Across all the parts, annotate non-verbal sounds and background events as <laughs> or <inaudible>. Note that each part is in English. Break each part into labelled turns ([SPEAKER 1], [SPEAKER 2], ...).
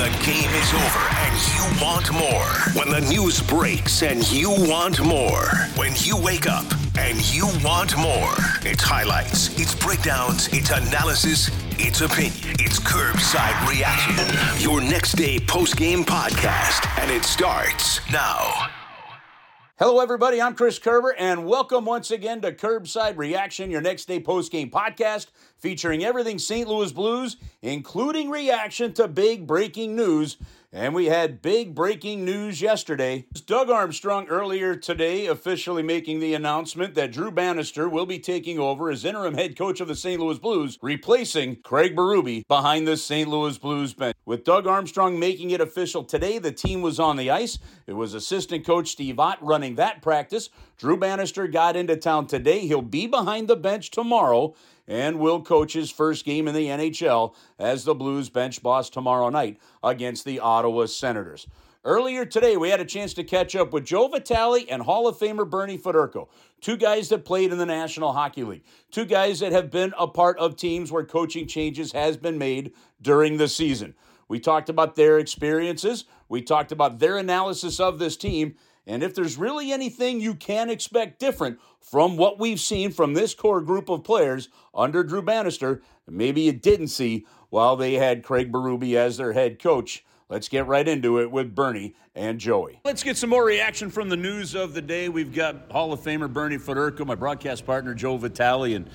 [SPEAKER 1] the game is over and you want more. When the news breaks and you want more. When you wake up and you want more. It's highlights, it's breakdowns, it's analysis, it's opinion. It's Kerbside reaction. Your next day post game podcast. And it starts now.
[SPEAKER 2] Hello, everybody. I'm Chris Kerber, and welcome once again to Kerbside Reaction, your next day post game podcast featuring everything St. Louis Blues, including reaction to big breaking news and we had big breaking news yesterday. Doug Armstrong earlier today officially making the announcement that Drew Bannister will be taking over as interim head coach of the St. Louis Blues, replacing Craig Berube behind the St. Louis Blues bench. With Doug Armstrong making it official today, the team was on the ice. It was assistant coach Steve Ott running that practice. Drew Bannister got into town today. He'll be behind the bench tomorrow and will coach his first game in the NHL as the Blues bench boss tomorrow night against the Ottawa Senators. Earlier today, we had a chance to catch up with Joe Vitale and Hall of Famer Bernie Federko, two guys that played in the National Hockey League, two guys that have been a part of teams where coaching changes has been made during the season. We talked about their experiences, we talked about their analysis of this team, and if there's really anything you can expect different from what we've seen from this core group of players under Drew Bannister, maybe you didn't see while they had Craig Berube as their head coach. Let's get right into it with Bernie and Joey. Let's get some more reaction from the news of the day. We've got Hall of Famer Bernie Federko, my broadcast partner Joe Vitale, and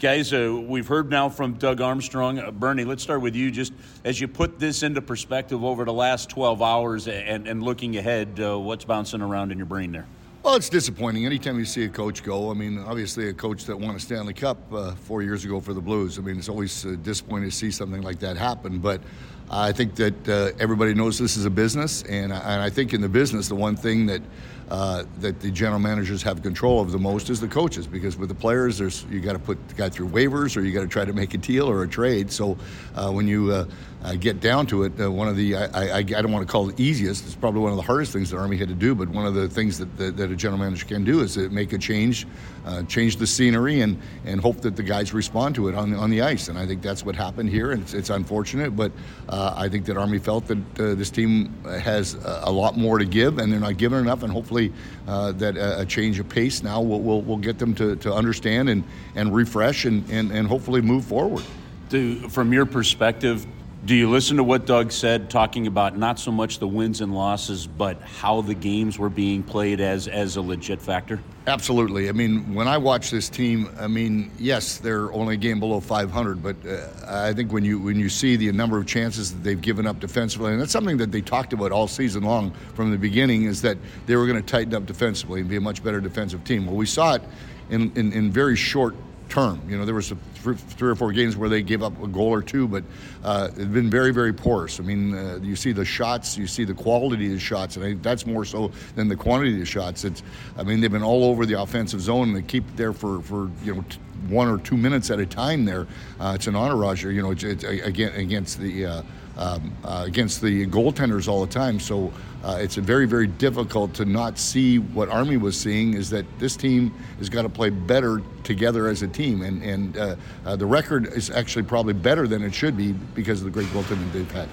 [SPEAKER 2] Guys, uh, we've heard now from Doug Armstrong. Uh, Bernie, let's start with you. Just as you put this into perspective over the last 12 hours and, and looking ahead, uh, what's bouncing around in your brain there?
[SPEAKER 3] Well, it's disappointing. Anytime you see a coach go, I mean, obviously a coach that won a Stanley Cup uh, four years ago for the Blues. I mean, it's always uh, disappointing to see something like that happen. But I think that uh, everybody knows this is a business, and, and I think in the business, the one thing that uh, that the general managers have control of the most is the coaches because with the players there's you got to put the guy through waivers or you got to try to make a deal or a trade so uh, when you uh, uh, get down to it, uh, one of the I, I, I, don't want to call it easiest. It's probably one of the hardest things the Army had to do. But one of the things that, that, that a general manager can do is to make a change, uh, change the scenery, and and hope that the guys respond to it on the, on the ice. And I think that's what happened here. And it's, it's unfortunate, but uh, I think that Army felt that uh, this team has a lot more to give, and they're not giving enough. And hopefully, uh, that a, change of pace now will, will, will get them to, to understand and and refresh and, and, and hopefully move forward.
[SPEAKER 2] Do, from your perspective, do you listen to what Doug said, talking about not so much the wins and losses, but how the games were being played as as a legit factor?
[SPEAKER 3] Absolutely. I mean, when I watch this team, I mean, yes, they're only a game below 500, but uh, I think when you when you see the number of chances that they've given up defensively, and that's something that they talked about all season long from the beginning, is that they were going to tighten up defensively and be a much better defensive team. Well, we saw it in, in, in very short term. You know, there was three or four games where they gave up a goal or two, but uh, it's been very, very porous. I mean, uh, you see the shots, you see the quality of the shots, and I that's more so than the quantity of the shots. It's, I mean, they've been all over the offensive zone, and they keep there for, for you know, t- one or two minutes at a time there. Uh, it's an entourage, you know, it's, it's, again, against the uh, um, uh, against the goaltenders all the time. So uh, it's very, very difficult to not see what Army was seeing is that this team has got to play better together as a team. And, and uh, uh, the record is actually probably better than it should be because of the great goaltending they've had.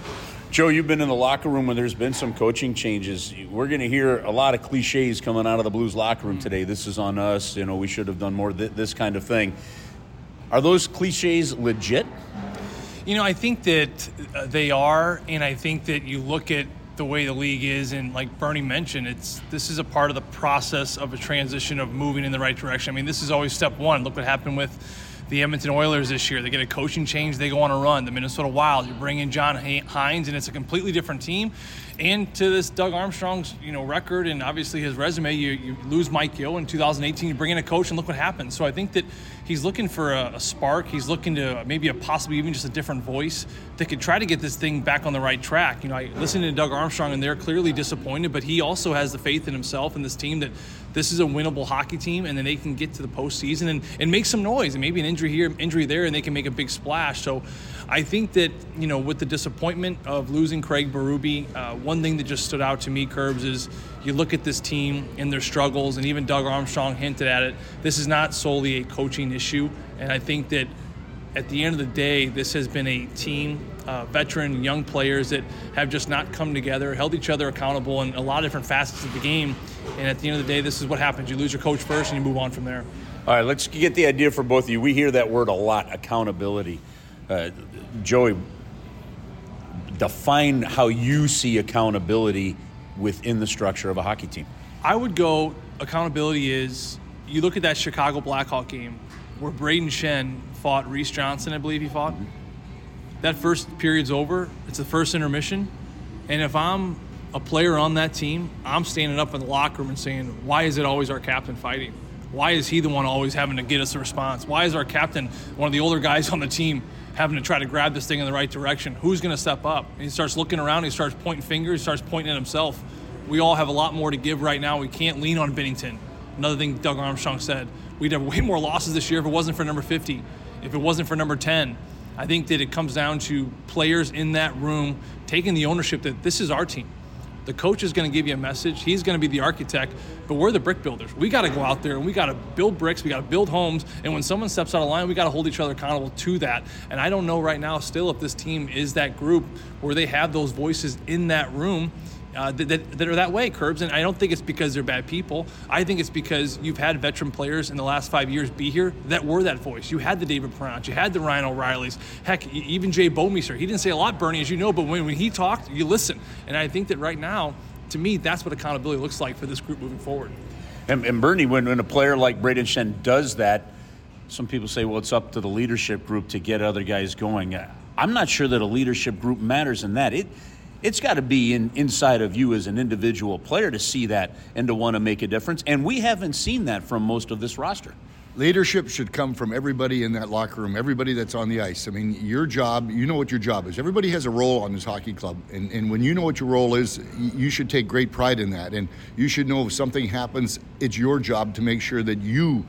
[SPEAKER 2] Joe, you've been in the locker room when there's been some coaching changes. We're going to hear a lot of cliches coming out of the Blues locker room today. This is on us. You know, we should have done more th- this kind of thing. Are those cliches legit?
[SPEAKER 4] You know, I think that uh, they are, and I think that you look at the way the league is, and like Bernie mentioned, it's this is a part of the process of a transition of moving in the right direction. I mean, this is always step one. Look what happened with the Edmonton Oilers this year. They get a coaching change, they go on a run. The Minnesota Wild, you bring in John Hynes, and it's a completely different team. And to this Doug Armstrong's you know record and obviously his resume, you, you lose Mike Yeo in 2018. You bring in a coach, and look what happens. So I think that he's looking for a, a, spark. He's looking to maybe a possibly even just a different voice that could try to get this thing back on the right track. You know, I listened to Doug Armstrong, and they're clearly disappointed, but he also has the faith in himself and this team that this is a winnable hockey team, and then they can get to the postseason and, and make some noise, and maybe an injury here, injury there, and they can make a big splash. So I think that you know, with the disappointment of losing Craig Berube, uh, one thing that just stood out to me, Curbs, is you look at this team and their struggles, and even Doug Armstrong hinted at it. This is not solely a coaching issue, and I think that at the end of the day, this has been a team uh, veteran, young players that have just not come together, held each other accountable in a lot of different facets of the game. And at the end of the day, this is what happens. You lose your coach first and you move on from there.
[SPEAKER 2] All right, let's get the idea for both of you. We hear that word a lot accountability. Uh, Joey, define how you see accountability within the structure of a hockey team.
[SPEAKER 4] I would go accountability is you look at that Chicago Blackhawk game where Braden Schenn fought Reese Johnson, I believe he fought. That first period's over. It's the first intermission. And if I'm a player on that team, I'm standing up in the locker room and saying, why is it always our captain fighting? Why is he the one always having to get us a response? Why is our captain, one of the older guys on the team, having to try to grab this thing in the right direction? Who's going to step up? And he starts looking around, he starts pointing fingers, he starts pointing at himself. We all have a lot more to give right now. We can't lean on Binnington. Another thing Doug Armstrong said we'd have way more losses this year if it wasn't for number 50, if it wasn't for number 10. I think that it comes down to players in that room taking the ownership that this is our team. The coach is going to give you a message. He's going to be the architect, but we're the brick builders. We got to go out there and we got to build bricks. We got to build homes. And when someone steps out of line, we got to hold each other accountable to that. And I don't know right now, still, if this team is that group where they have those voices in that room uh, that, that, that, are that way, Curbs. And I don't think it's because they're bad people. I think it's because you've had veteran players in the last five years be here that were that voice. You had the David Perron, you had the Ryan O'Reillys, heck, even Jay Bouwmeester. He didn't say a lot, Bernie, as you know, but when, when he talked, you listen. And I think that right now, to me, that's what accountability looks like for this group moving forward.
[SPEAKER 2] And, and Bernie, when, when a player like Braden Schenn does that, some people say, well, it's up to the leadership group to get other guys going. I'm not sure that a leadership group matters in that. It it's got to be in, inside of you as an individual player to see that and to want to make a difference. And we haven't seen that from most of this roster.
[SPEAKER 3] Leadership should come from everybody in that locker room, everybody that's on the ice. I mean, your job, you know what your job is. Everybody has a role on this hockey club. And, and when you know what your role is, you should take great pride in that. And you should know if something happens, it's your job to make sure that you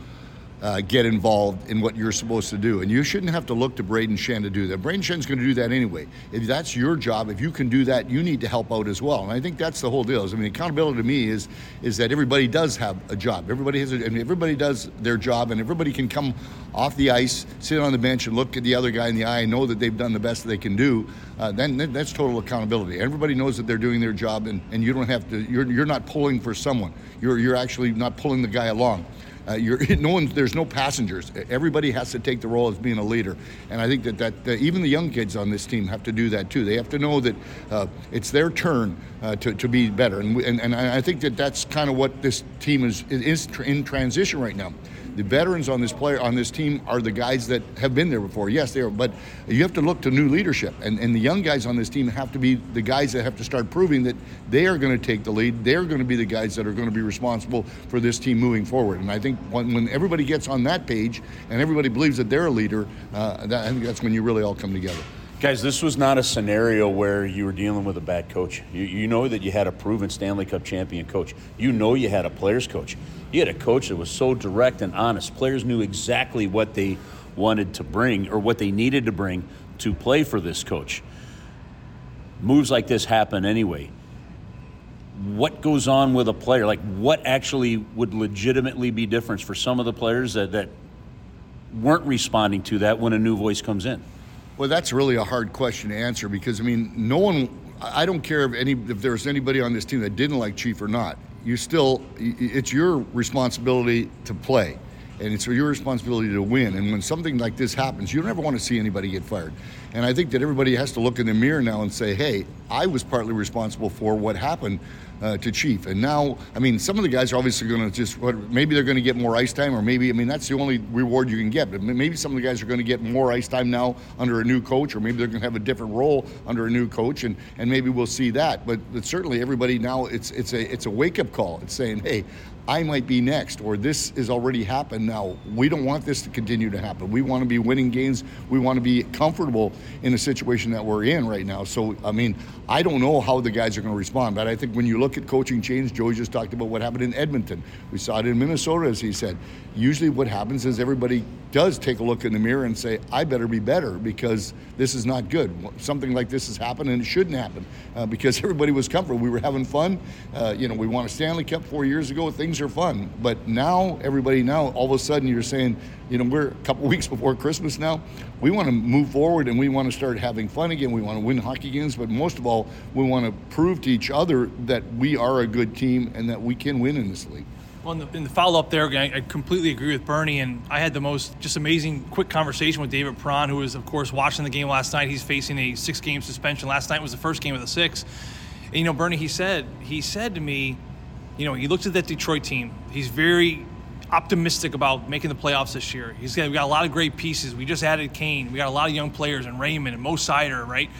[SPEAKER 3] uh, get involved in what you're supposed to do. And you shouldn't have to look to Braden Schenn to do that. Braden Schenn's going to do that anyway. If that's your job, if you can do that, you need to help out as well. And I think that's the whole deal. I mean, accountability to me is is that everybody does have a job. Everybody has, a, I mean, everybody does their job, and everybody can come off the ice, sit on the bench, and look at the other guy in the eye and know that they've done the best they can do. Uh, then that's total accountability. Everybody knows that they're doing their job, and, and you don't have to. You're you're not pulling for someone. You're you're actually not pulling the guy along. Uh, <laughs> no one, there's no passengers. Everybody has to take the role as being a leader, and I think that that uh, even the young kids on this team have to do that too. They have to know that uh, it's their turn uh, to, to be better, and, and and I think that that's kind of what this team is is in transition right now the veterans on this player on this team are the guys that have been there before. Yes, they are, but you have to look to new leadership, and, and the young guys on this team have to be the guys that have to start proving that they are going to take the lead. They're going to be the guys that are going to be responsible for this team moving forward. And I think when, when everybody gets on that page and everybody believes that they're a leader, uh, that, I think that's when you really all come together.
[SPEAKER 2] Guys, this was not a scenario where you were dealing with a bad coach. You, you, know that you had a proven Stanley Cup champion coach. You know you had a players coach. You had a coach that was so direct and honest. Players knew exactly what they wanted to bring or what they needed to bring to play for this coach. Moves like this happen anyway. What goes on with a player? Like, what actually would legitimately be different for some of the players that, that weren't responding to that when a new voice comes in?
[SPEAKER 3] Well, that's really a hard question to answer because I mean, no one. I don't care if any if there's anybody on this team that didn't like Chief or not. You still, it's your responsibility to play, and it's your responsibility to win. And when something like this happens, you don't ever want to see anybody get fired. And I think that everybody has to look in the mirror now and say, "Hey, I was partly responsible for what happened." Uh, to Chief. And now, I mean, some of the guys are obviously going to just, maybe they're going to get more ice time, or maybe, I mean, that's the only reward you can get. But maybe some of the guys are going to get more ice time now under a new coach, or maybe they're going to have a different role under a new coach, and, and maybe we'll see that. But, but certainly, everybody now, it's it's a it's a wake up call. It's saying, hey, I might be next, or this has already happened now. We don't want this to continue to happen. We want to be winning games. We want to be comfortable in the situation that we're in right now. So, I mean, I don't know how the guys are going to respond, but I think when you look at coaching change, Joey just talked about what happened in Edmonton. We saw it in Minnesota, as he said. Usually, what happens is everybody does take a look in the mirror and say, I better be better because this is not good. Something like this has happened and it shouldn't happen uh, because <laughs> everybody was comfortable. We were having fun. Uh, you know, we won a Stanley Cup four years ago. Things are fun. But now, everybody now, all of a sudden, you're saying, you know, we're a couple <laughs> weeks before Christmas now. We want to move forward and we want to start having fun again. We want to win hockey games, but most of all, we want to prove to each other that we are a good team and that we can win in this league.
[SPEAKER 4] Well, in the, in the follow up there, I completely agree with Bernie, and I had the most just amazing quick conversation with David Perron, who was, of course, watching the game last night. He's facing a six game suspension. Last night was the first game of the six. And, you know, Bernie, he said, he said to me, you know, he looked at that Detroit team. He's very optimistic about making the playoffs this year. He's got, we got a lot of great pieces. We just added Kane. We got a lot of young players and Raymond and Mo Seider, right?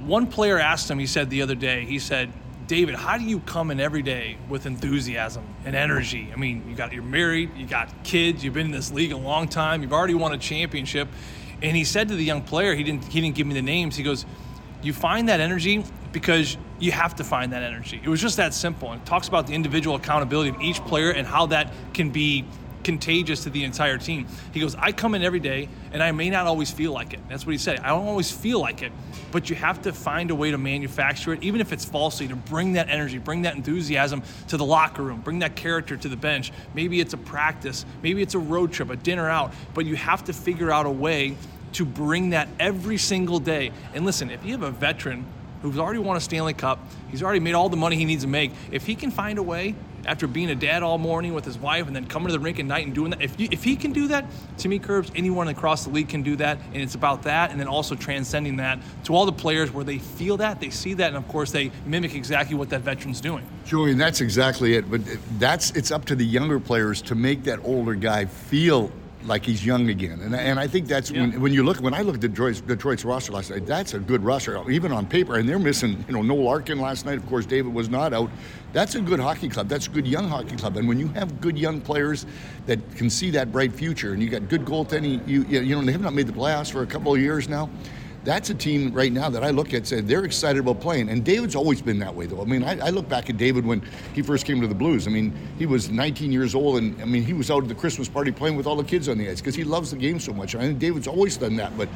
[SPEAKER 4] One player asked him, he said the other day, he said, David, how do you come in every day with enthusiasm and energy? I mean, you got you're married, you got kids, you've been in this league a long time, you've already won a championship. And he said to the young player, he didn't he didn't give me the names. He goes, "You find that energy because you have to find that energy." It was just that simple. And talks about the individual accountability of each player and how that can be contagious to the entire team. He goes, I come in every day and I may not always feel like it. That's what he said. I don't always feel like it, but you have to find a way to manufacture it, even if it's falsely, to bring that energy, bring that enthusiasm to the locker room, bring that character to the bench. Maybe it's a practice, maybe it's a road trip, a dinner out, but you have to figure out a way to bring that every single day. And listen, if you have a veteran who's already won a Stanley Cup, he's already made all the money he needs to make, if he can find a way after being a dad all morning with his wife and then coming to the rink at night and doing that. If, you, if he can do that, to me, Curbs, anyone across the league can do that. And it's about that and then also transcending that to all the players where they feel that, they see that, and of course they mimic exactly what that veteran's doing.
[SPEAKER 3] Julian, that's exactly it. But that's it's up to the younger players to make that older guy feel like he's young again. And, and I think that's yeah. when, when you look when I look at Detroit's, Detroit's roster last night, that's a good roster, even on paper. And they're missing, you know, Noel Larkin last night. Of course, David was not out. That's a good hockey club. That's a good young hockey club. And when you have good young players that can see that bright future, and you got good goaltending, you you know they have not made the playoffs for a couple of years now that's a team right now that I look at say they're excited about playing. And David's always been that way, though. I mean, I, I, look back at David when he first came to the Blues. I mean, he was 19 years old, and I mean, he was out at the Christmas party playing with all the kids on the ice because he loves the game so much. And I think David's always done that. But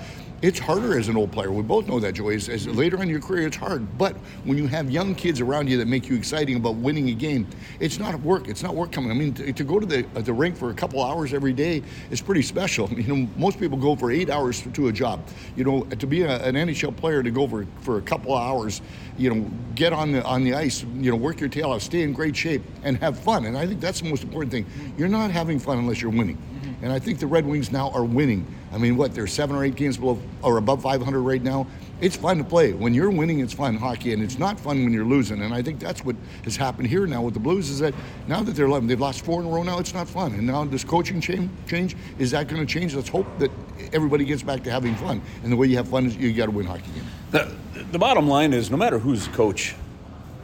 [SPEAKER 3] it's harder as an old player. We both know that, Joey. As, as later in your career, it's hard. But when you have young kids around you that make you exciting about winning a game, it's not work. It's not work coming. I mean, to, to go to the the rink for a couple hours every day is pretty special. <laughs> You know, most people go for eight hours to a job. You know, to be a, an NHL player to go for for a couple of hours, you know, get on the on the ice, you know, work your tail off, stay in great shape, and have fun. And I think that's the most important thing. You're not having fun unless you're winning. Mm-hmm. And I think the Red Wings now are winning. I mean, what, they're seven or eight games below or above 500 right now. It's fun to play. When you're winning, it's fun hockey, and it's not fun when you're losing. And I think that's what has happened here now with the Blues is that now that they're 11, they've lost four in a row now, it's not fun. And now this coaching change, is that going to change? Let's hope that everybody gets back to having fun. And the way you have fun is you got to win hockey games.
[SPEAKER 2] The, the bottom line is no matter who's the coach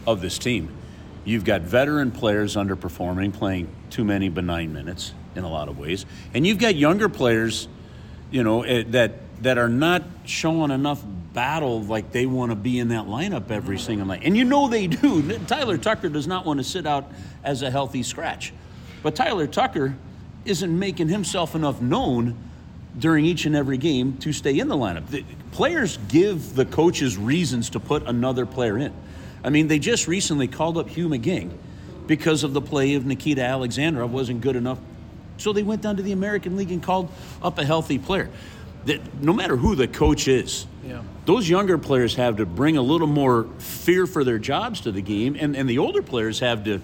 [SPEAKER 2] of this team, you've got veteran players underperforming, playing too many benign minutes in a lot of ways. And you've got younger players, you know, eh, that that are not showing enough battle like they want to be in that lineup every single night. And you know they do. <laughs> Tyler Tucker does not want to sit out as a healthy scratch. But Tyler Tucker isn't making himself enough known during each and every game to stay in the lineup. The players give the coaches reasons to put another player in. I mean, they just recently called up Hugh McGing because of the play of Nikita Alexandrov wasn't good enough so they went down to the American League and called up a healthy player. That no matter who the coach is, yeah. those younger players have to bring a little more fear for their jobs to the game, and, and the older players have to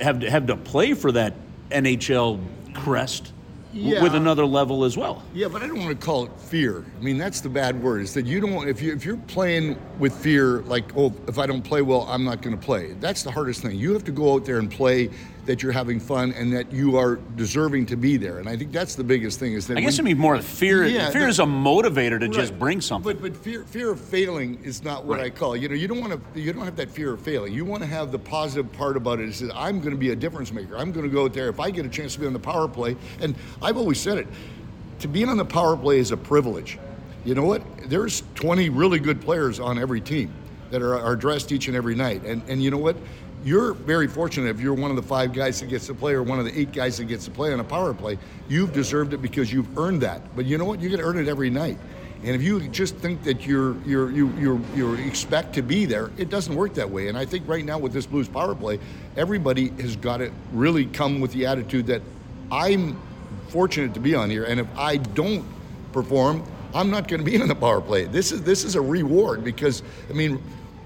[SPEAKER 2] have to have to play for that NHL crest yeah. with another level as well.
[SPEAKER 3] Yeah, but I don't want to call it fear. I mean, that's the bad word. Is that you don't if you if you're playing with fear, like oh, if I don't play well, I'm not going to play. That's the hardest thing. You have to go out there and play that you're having fun and that you are deserving to be there. And I think that's the biggest thing is that
[SPEAKER 2] I guess it means more fear. Yeah, fear is a motivator to right. just bring something.
[SPEAKER 3] But but fear fear of failing is not what right. I call. You know, you don't want to you don't have that fear of failing. You want to have the positive part about it. Is that I'm going to be a difference maker. I'm going to go out there if I get a chance to be on the power play. And I've always said it. To be on the power play is a privilege you know what? There's 20 really good players on every team that are, are dressed each and every night. And, and you know what? You're very fortunate if you're one of the five guys that gets to play or one of the eight guys that gets to play on a power play. You've deserved it because you've earned that. But you know what? You get to earn it every night. And if you just think that you're you're you you you expect to be there, it doesn't work that way. And I think right now with this Blues power play, everybody has got to really come with the attitude that I'm fortunate to be on here, and if I don't perform, I'm not going to be <laughs> in the power play. This is this is a reward because I mean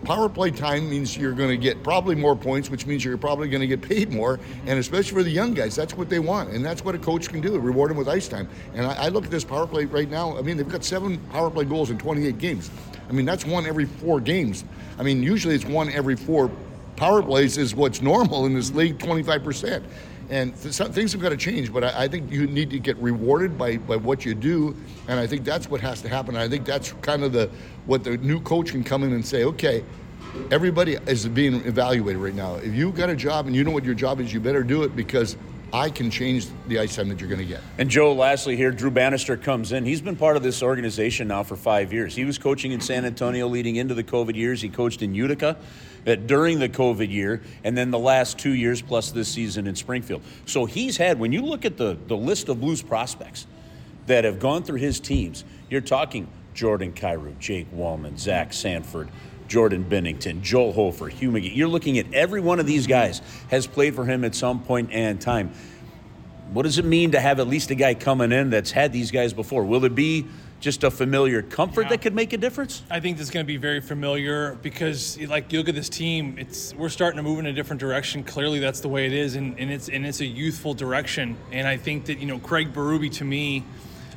[SPEAKER 3] Power play time means you're going to get probably more points, which means you're probably going to get paid more. And especially for the young guys, that's what they want. And that's what a coach can do reward them with ice time. And I, I look at this power play right now. I mean, they've got seven power play goals in 28 games. I mean, that's one every four games. I mean, usually it's one every four power plays is what's normal in this league, 25%. And th- things have got to change, but I, I, think you need to get rewarded by, by what you do, and I think that's what has to happen. And I think that's kind of the what the new coach can come in and say, okay, everybody is being evaluated right now. If you've got a job and you know what your job is, you better do it because I can change the ice time that you're going to get.
[SPEAKER 2] And Joe, lastly here, Drew Bannister comes in. He's been part of this organization now for five years. He was coaching in San Antonio leading into the COVID years. He coached in Utica during the COVID year, and then the last two years plus this season in Springfield. So he's had, when you look at the, the list of Blues prospects that have gone through his teams, you're talking Jordan Kyrou, Jake Walman, Zach Sanford, Jordan Binnington, Joel Hofer, Hugh McGing. You're looking at every one of these guys has played for him at some point in time. What does it mean to have at least a guy coming in that's had these guys before? Will it be just a familiar comfort yeah. that could make a difference?
[SPEAKER 4] I think it's going to be very familiar because, like, you look at this team. It's we're starting to move in a different direction. Clearly, that's the way it is, and, and it's and it's a youthful direction. And I think that you know Craig Berube to me.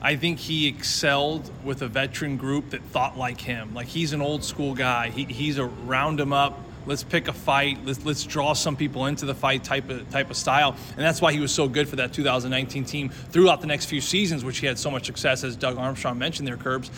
[SPEAKER 4] I think he excelled with a veteran group that thought like him. Like he's an old school guy. He, he's a round him up let's pick a fight, let's let's draw some people into the fight type of type of style, and that's why he was so good for that 2019 team throughout the next few seasons, which he had so much success as Doug Armstrong mentioned there, Curbs.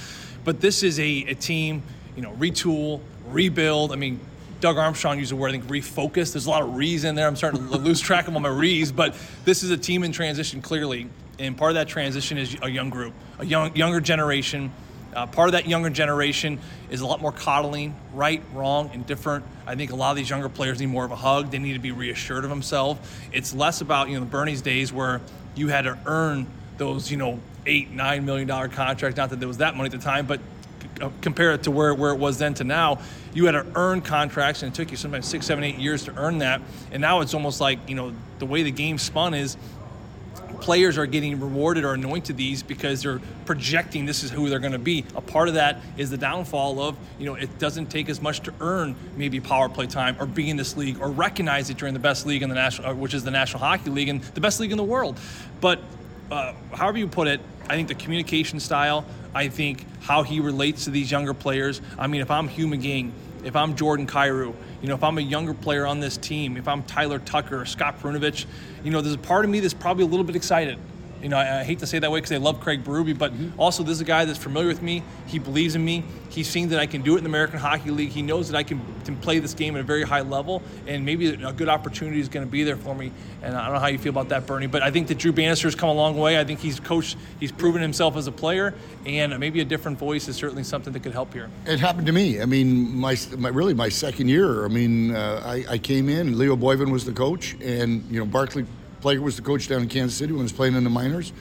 [SPEAKER 4] But this is a, a team, you know, retool, rebuild. I mean, Doug Armstrong used the word, I think, refocus. There's a lot of re's in there. I'm starting to <laughs> lose track of all my re's, but this is a team in transition clearly. And part of that transition is a young group, a young, younger generation uh, part of that younger generation is a lot more coddling, right, wrong, and different. I think a lot of these younger players need more of a hug. They need to be reassured of themselves. It's less about you know the Bernie's days where you had to earn those you know eight nine million dollar contracts. Not that there was that money at the time, but uh, compare it to where, where it was then to now, you had to earn contracts, and it took you sometimes six, seven, eight years to earn that. And now it's almost like you know the way the game spun is players are getting rewarded or anointed these because they're projecting this is who they're going to be. A part of that is the downfall of, you know, it doesn't take as much to earn maybe power play time or be in this league or recognize that you're in the best league in the national, uh, which is the National Hockey League and the best league in the world. But uh, however you put it, I think the communication style, I think how he relates to these younger players. I mean, if I'm Hugh McGing, if I'm Jordan Kyrou, you know, if I'm a younger player on this team, if I'm Tyler Tucker or Scott Perunovich, you know, there's a part of me that's probably a little bit excited you know, I, I hate to say that way because I love Craig Berube, but mm-hmm. also this is a guy that's familiar with me. He believes in me. He's seen that I can do it in the American Hockey League. He knows that I can, can play this game at a very high level, and maybe a good opportunity is going to be there for me. And I don't know how you feel about that, Bernie, but I think that Drew Bannister has come a long way. I think he's coached, he's proven himself as a player, and maybe a different voice is certainly something that could help here.
[SPEAKER 3] It happened to me. I mean, my, my really my second year. I mean, uh, I, I came in. Leo Boivin was the coach, and you know Barclay Plager was the coach down in Kansas City when I was playing in the minors.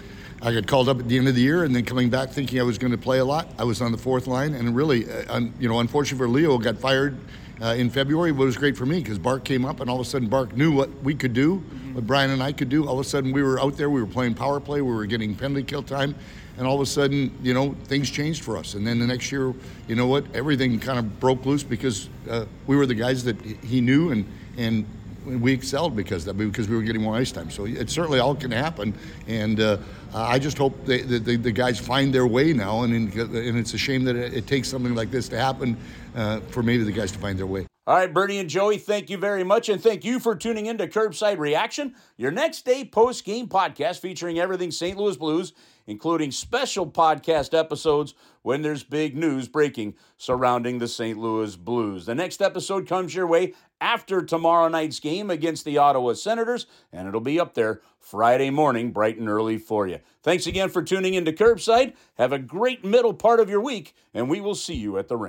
[SPEAKER 3] I got called up at the end of the year, and then coming back thinking I was going to play a lot. I was on the fourth line, and really, uh, you know, unfortunately for Leo, got fired uh, in February. But it was great for me because Bark came up, and all of a sudden, Bark knew what we could do, mm-hmm. what Brian and I could do. All of a sudden, we were out there, we were playing power play, we were getting penalty kill time, and all of a sudden, you know, things changed for us. And then the next year, you know what, everything kind of broke loose because uh, we were the guys that he knew, and and we excelled because that because we were getting more ice time. So it certainly all can happen, and uh, I just hope that the, the, guys find their way now. And, in, and it's a shame that it, it, takes something like this to happen uh, for maybe the guys to find their way.
[SPEAKER 2] All right, Bernie and Joey, thank you very much. And thank you for tuning in to Kerbside Reaction, your next day post game podcast featuring everything St. Louis Blues, including special podcast episodes when there's big news breaking surrounding the St. Louis Blues. The next episode comes your way after tomorrow night's game against the Ottawa Senators, and it'll be up there Friday morning, bright and early for you. Thanks again for tuning in to Kerbside. Have a great middle part of your week, and we will see you at the rink.